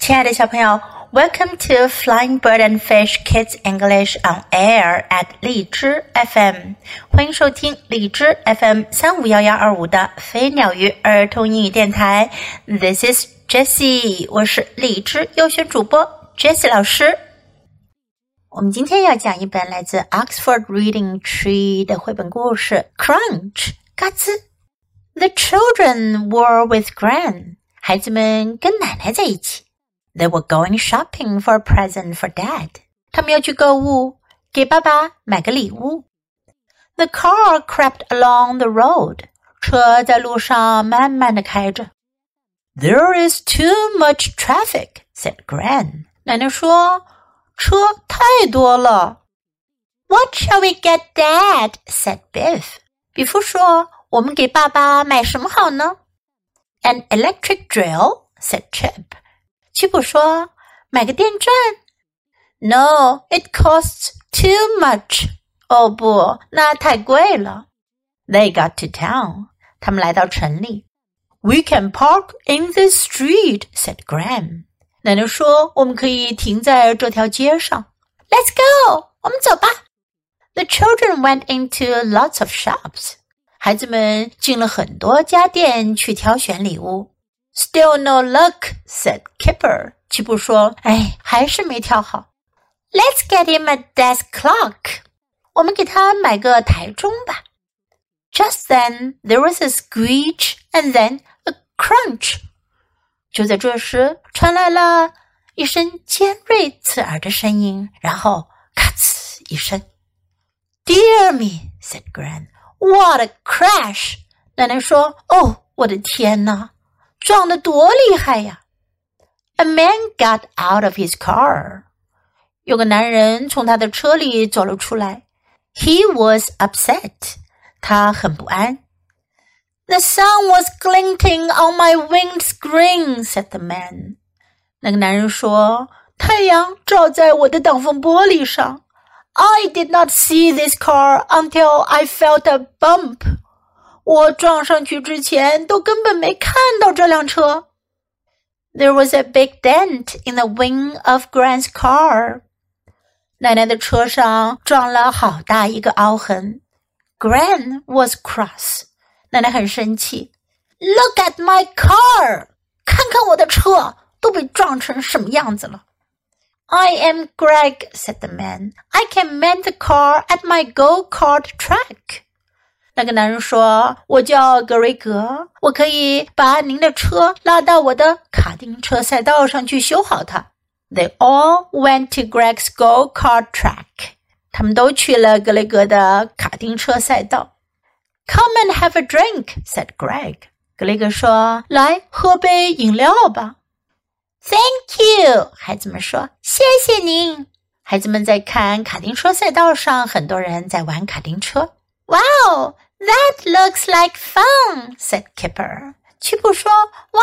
亲爱的小朋友，Welcome to Flying Bird and Fish Kids English on Air at 荔枝 FM，欢迎收听荔枝 FM 三五幺幺二五的飞鸟鱼儿童英语电台。This is Jessie，我是荔枝优选主播 Jessie 老师。我们今天要讲一本来自 Oxford Reading Tree 的绘本故事《Crunch》嘎吱。The children were with Gran，孩子们跟奶奶在一起。 they were going shopping for a present for Dad. 他们要去购物，给爸爸买个礼物。The car crept along the road. 车在路上慢慢的开着。There is too much traffic," said Gran. 奶奶说：“车太多了。” What shall we get, Dad? said Biff. 比夫说：“我们给爸爸买什么好呢？” An electric drill, said Chip. 吉普说：“买个电钻。” No, it costs too much. 哦不，那太贵了。They got to town. 他们来到城里。We can park in this street, said Graham. 奶奶说：“我们可以停在这条街上。” Let's go. 我们走吧。The children went into lots of shops. 孩子们进了很多家店去挑选礼物。Still no luck," said Kipper. 吉布说：“哎，还是没跳好。Let's get him a desk clock. 我们给他买个台钟吧。” Just then there was a screech and then a crunch. 就在这时，传来了一声尖锐刺耳的声音，然后咔呲一声。“Dear me,” said Gran. “What a crash!” 奶奶说：“哦，我的天哪！”撞得多厉害呀！A man got out of his car。有个男人从他的车里走了出来。He was upset。他很不安。The sun was glinting on my windscreen," said the man. 那个男人说：“太阳照在我的挡风玻璃上。I did not see this car until I felt a bump. 我撞上去之前都根本没看到这辆车。There was a big dent in the wing of Gran's car. 奶奶的车上撞了好大一个凹痕。Grand was cross. 奶奶很生气。Look at my car! 看看我的车都被撞成什么样子了。I am Greg, said the man. I can mend the car at my go-kart track. 那个男人说：“我叫格瑞格，我可以把您的车拉到我的卡丁车赛道上去修好它。” They all went to Greg's go-kart track。他们都去了格雷格的卡丁车赛道。Come and have a drink," said Greg。格雷格说：“来喝杯饮料吧。” Thank you，孩子们说：“谢谢您。”孩子们在看卡丁车赛道上，很多人在玩卡丁车。Wow, that looks like fun," said Kipper. 曲普说：“哇，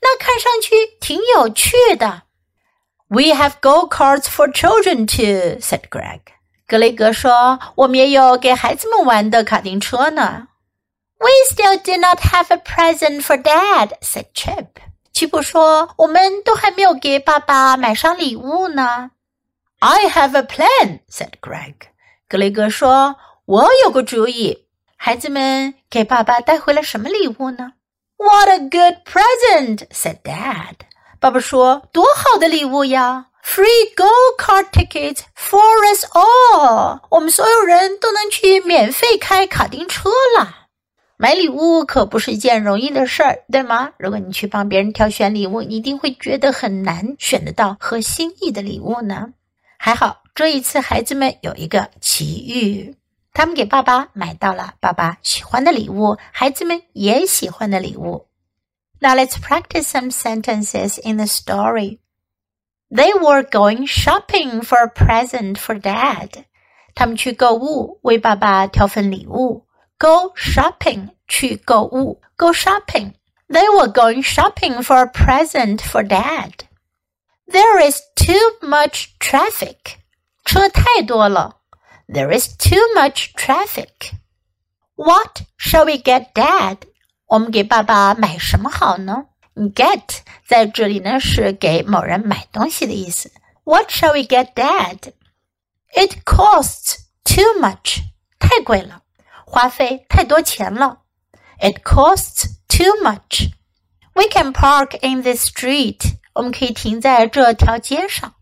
那看上去挺有趣的。” We have go karts for children too," said Greg. 格雷格说：“我们也有给孩子们玩的卡丁车呢。” We still do not have a present for Dad," said Chip. 曲普说：“我们都还没有给爸爸买上礼物呢。” I have a plan," said Greg. 格雷格说。 我有个主意，孩子们给爸爸带回了什么礼物呢？What a good present!" said Dad. 爸爸说：“多好的礼物呀！Free go-kart tickets for us all. 我们所有人都能去免费开卡丁车了。买礼物可不是一件容易的事儿，对吗？如果你去帮别人挑选礼物，你一定会觉得很难选得到合心意的礼物呢。还好，这一次孩子们有一个奇遇。他们给爸爸买到了爸爸喜欢的礼物，孩子们也喜欢的礼物。Now let's practice some sentences in the story. They were going shopping for a present for Dad. 他们去购物，为爸爸挑份礼物。Go shopping，去购物。Go shopping. They were going shopping for a present for Dad. There is too much traffic. 车太多了。 there is too much traffic. What shall we get Dad? 我们给爸爸买什么好呢 Get 在这里呢是给某人买东西的意思。What shall we get, Dad? It costs too much. 太贵了，花费太多钱了。It costs too much. We can park in this street. 我们可以停在这条街上。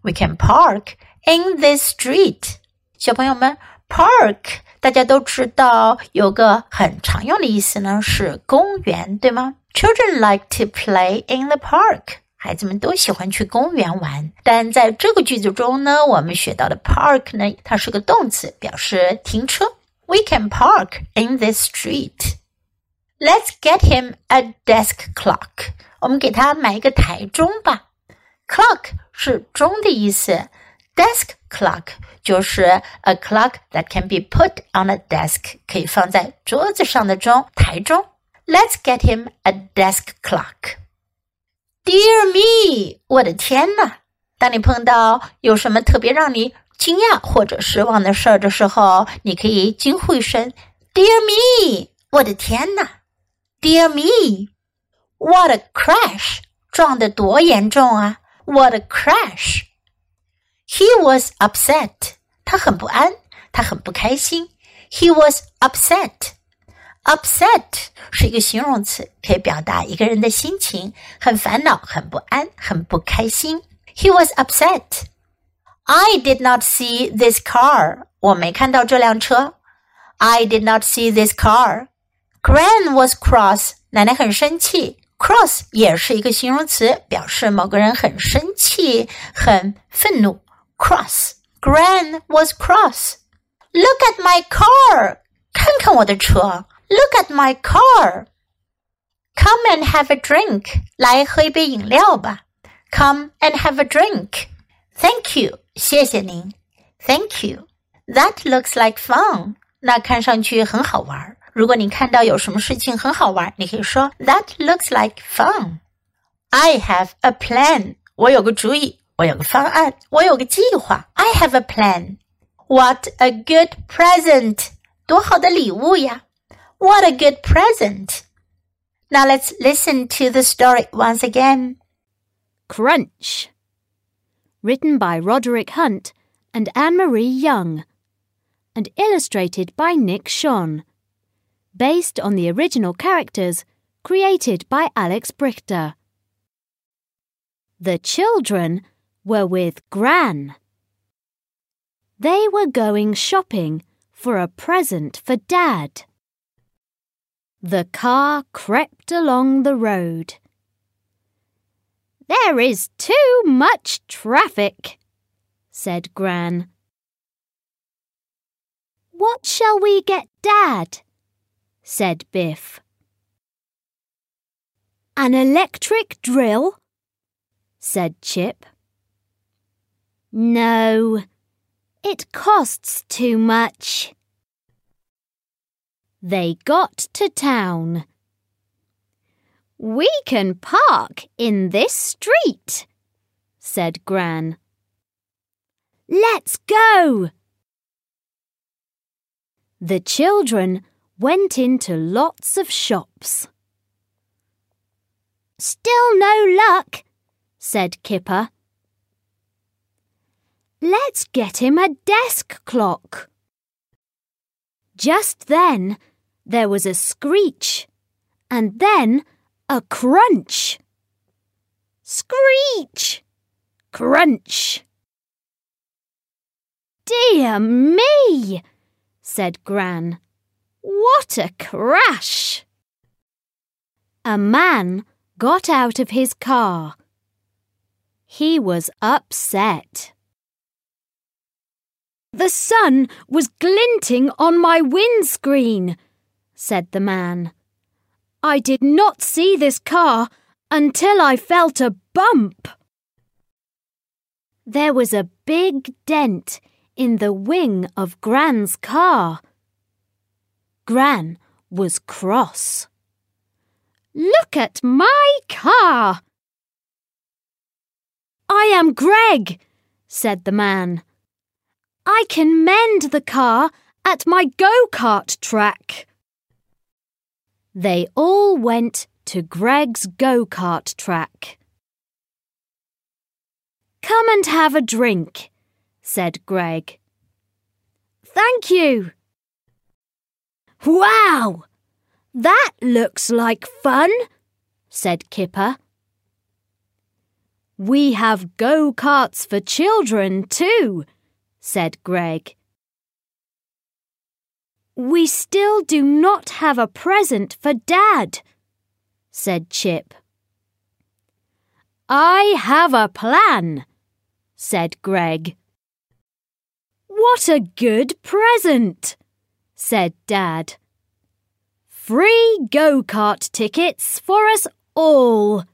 We can park in this street. 小朋友们，park 大家都知道有个很常用的意思呢，是公园，对吗？Children like to play in the park. 孩子们都喜欢去公园玩，但在这个句子中呢，我们学到的 park 呢，它是个动词，表示停车。We can park in this street. Let's get him a desk clock. 我们给他买一个台钟吧。Clock 是钟的意思 ，desk clock 就是 a clock that can be put on a desk，可以放在桌子上的钟，台钟。Let's get him a desk clock. Dear me，我的天呐！当你碰到有什么特别让你惊讶或者失望的事儿的时候，你可以惊呼一声：“Dear me，我的天呐！”Dear me，What a crash！撞得多严重啊！What a crash！He was upset，他很不安，他很不开心。He was upset。Upset 是一个形容词，可以表达一个人的心情，很烦恼、很不安、很不开心。He was upset. I did not see this car. 我没看到这辆车。I did not see this car. Gran was cross. 奶奶很生气。Cross 也是一个形容词，表示某个人很生气、很愤怒。 Cross. Gran was cross. Look at my car. 看看我的车。Look at my car. Come and have a drink. 来喝一杯饮料吧。Come and have a drink. Thank you. 谢谢您。Thank you. That looks like fun. 那看上去很好玩。如果你看到有什么事情很好玩，你可以说 That looks like fun. I have a plan. 我有个主意， 我有个方案，我有个计划。I have a plan. What a good present! 多好的礼物呀！What a good present! Now let's listen to the story once again. Crunch. Written by Roderick Hunt and Annemarie Young. And illustrated by Nick Schon. Based on the original characters created by Alex Brychta. The children were with Gran. They were going shopping for a present for Dad. The car crept along the road. There is too much traffic, said Gran. What shall we get Dad? said Biff. An electric drill? said Chip. No, it costs too much. They got to town. We can park in this street, said Gran. Let's go! The children went into lots of shops. Still no luck, said Kipper. Let's get him a desk clock. Just then, there was a screech, and then a crunch. Screech! Crunch! Dear me, said Gran. What a crash! A man got out of his car. He was upset. The sun was glinting on my windscreen, said the man. I did not see this car until I felt a bump. There was a big dent in the wing of Gran's car. Gran was cross. Look at my car! I am Greg, said the man. I can mend the car at my go kart track. They all went to Greg's go kart track. Come and have a drink, said Greg. Thank you. Wow! That looks like fun, said Kipper. We have go karts for children too, said Greg. We still do not have a present for Dad, said Chip. I have a plan, said Greg. What a good present, said Dad. Free go kart tickets for us all.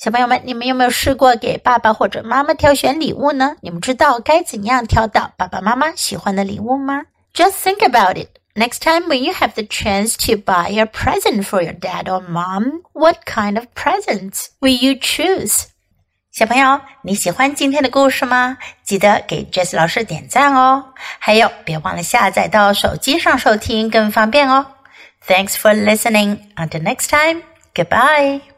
小朋友们，你们有没有试过给爸爸或者妈妈挑选礼物呢？你们知道该怎样挑到爸爸妈妈喜欢的礼物吗？Just think about it. Next time when you have the chance to buy a present for your dad or mom, what kind of presents will you choose? 小朋友，你喜欢今天的故事吗？记得给 Jess 老师点赞哦！还有，别忘了下载到手机上收听，更方便哦。Thanks for listening. Until next time, goodbye.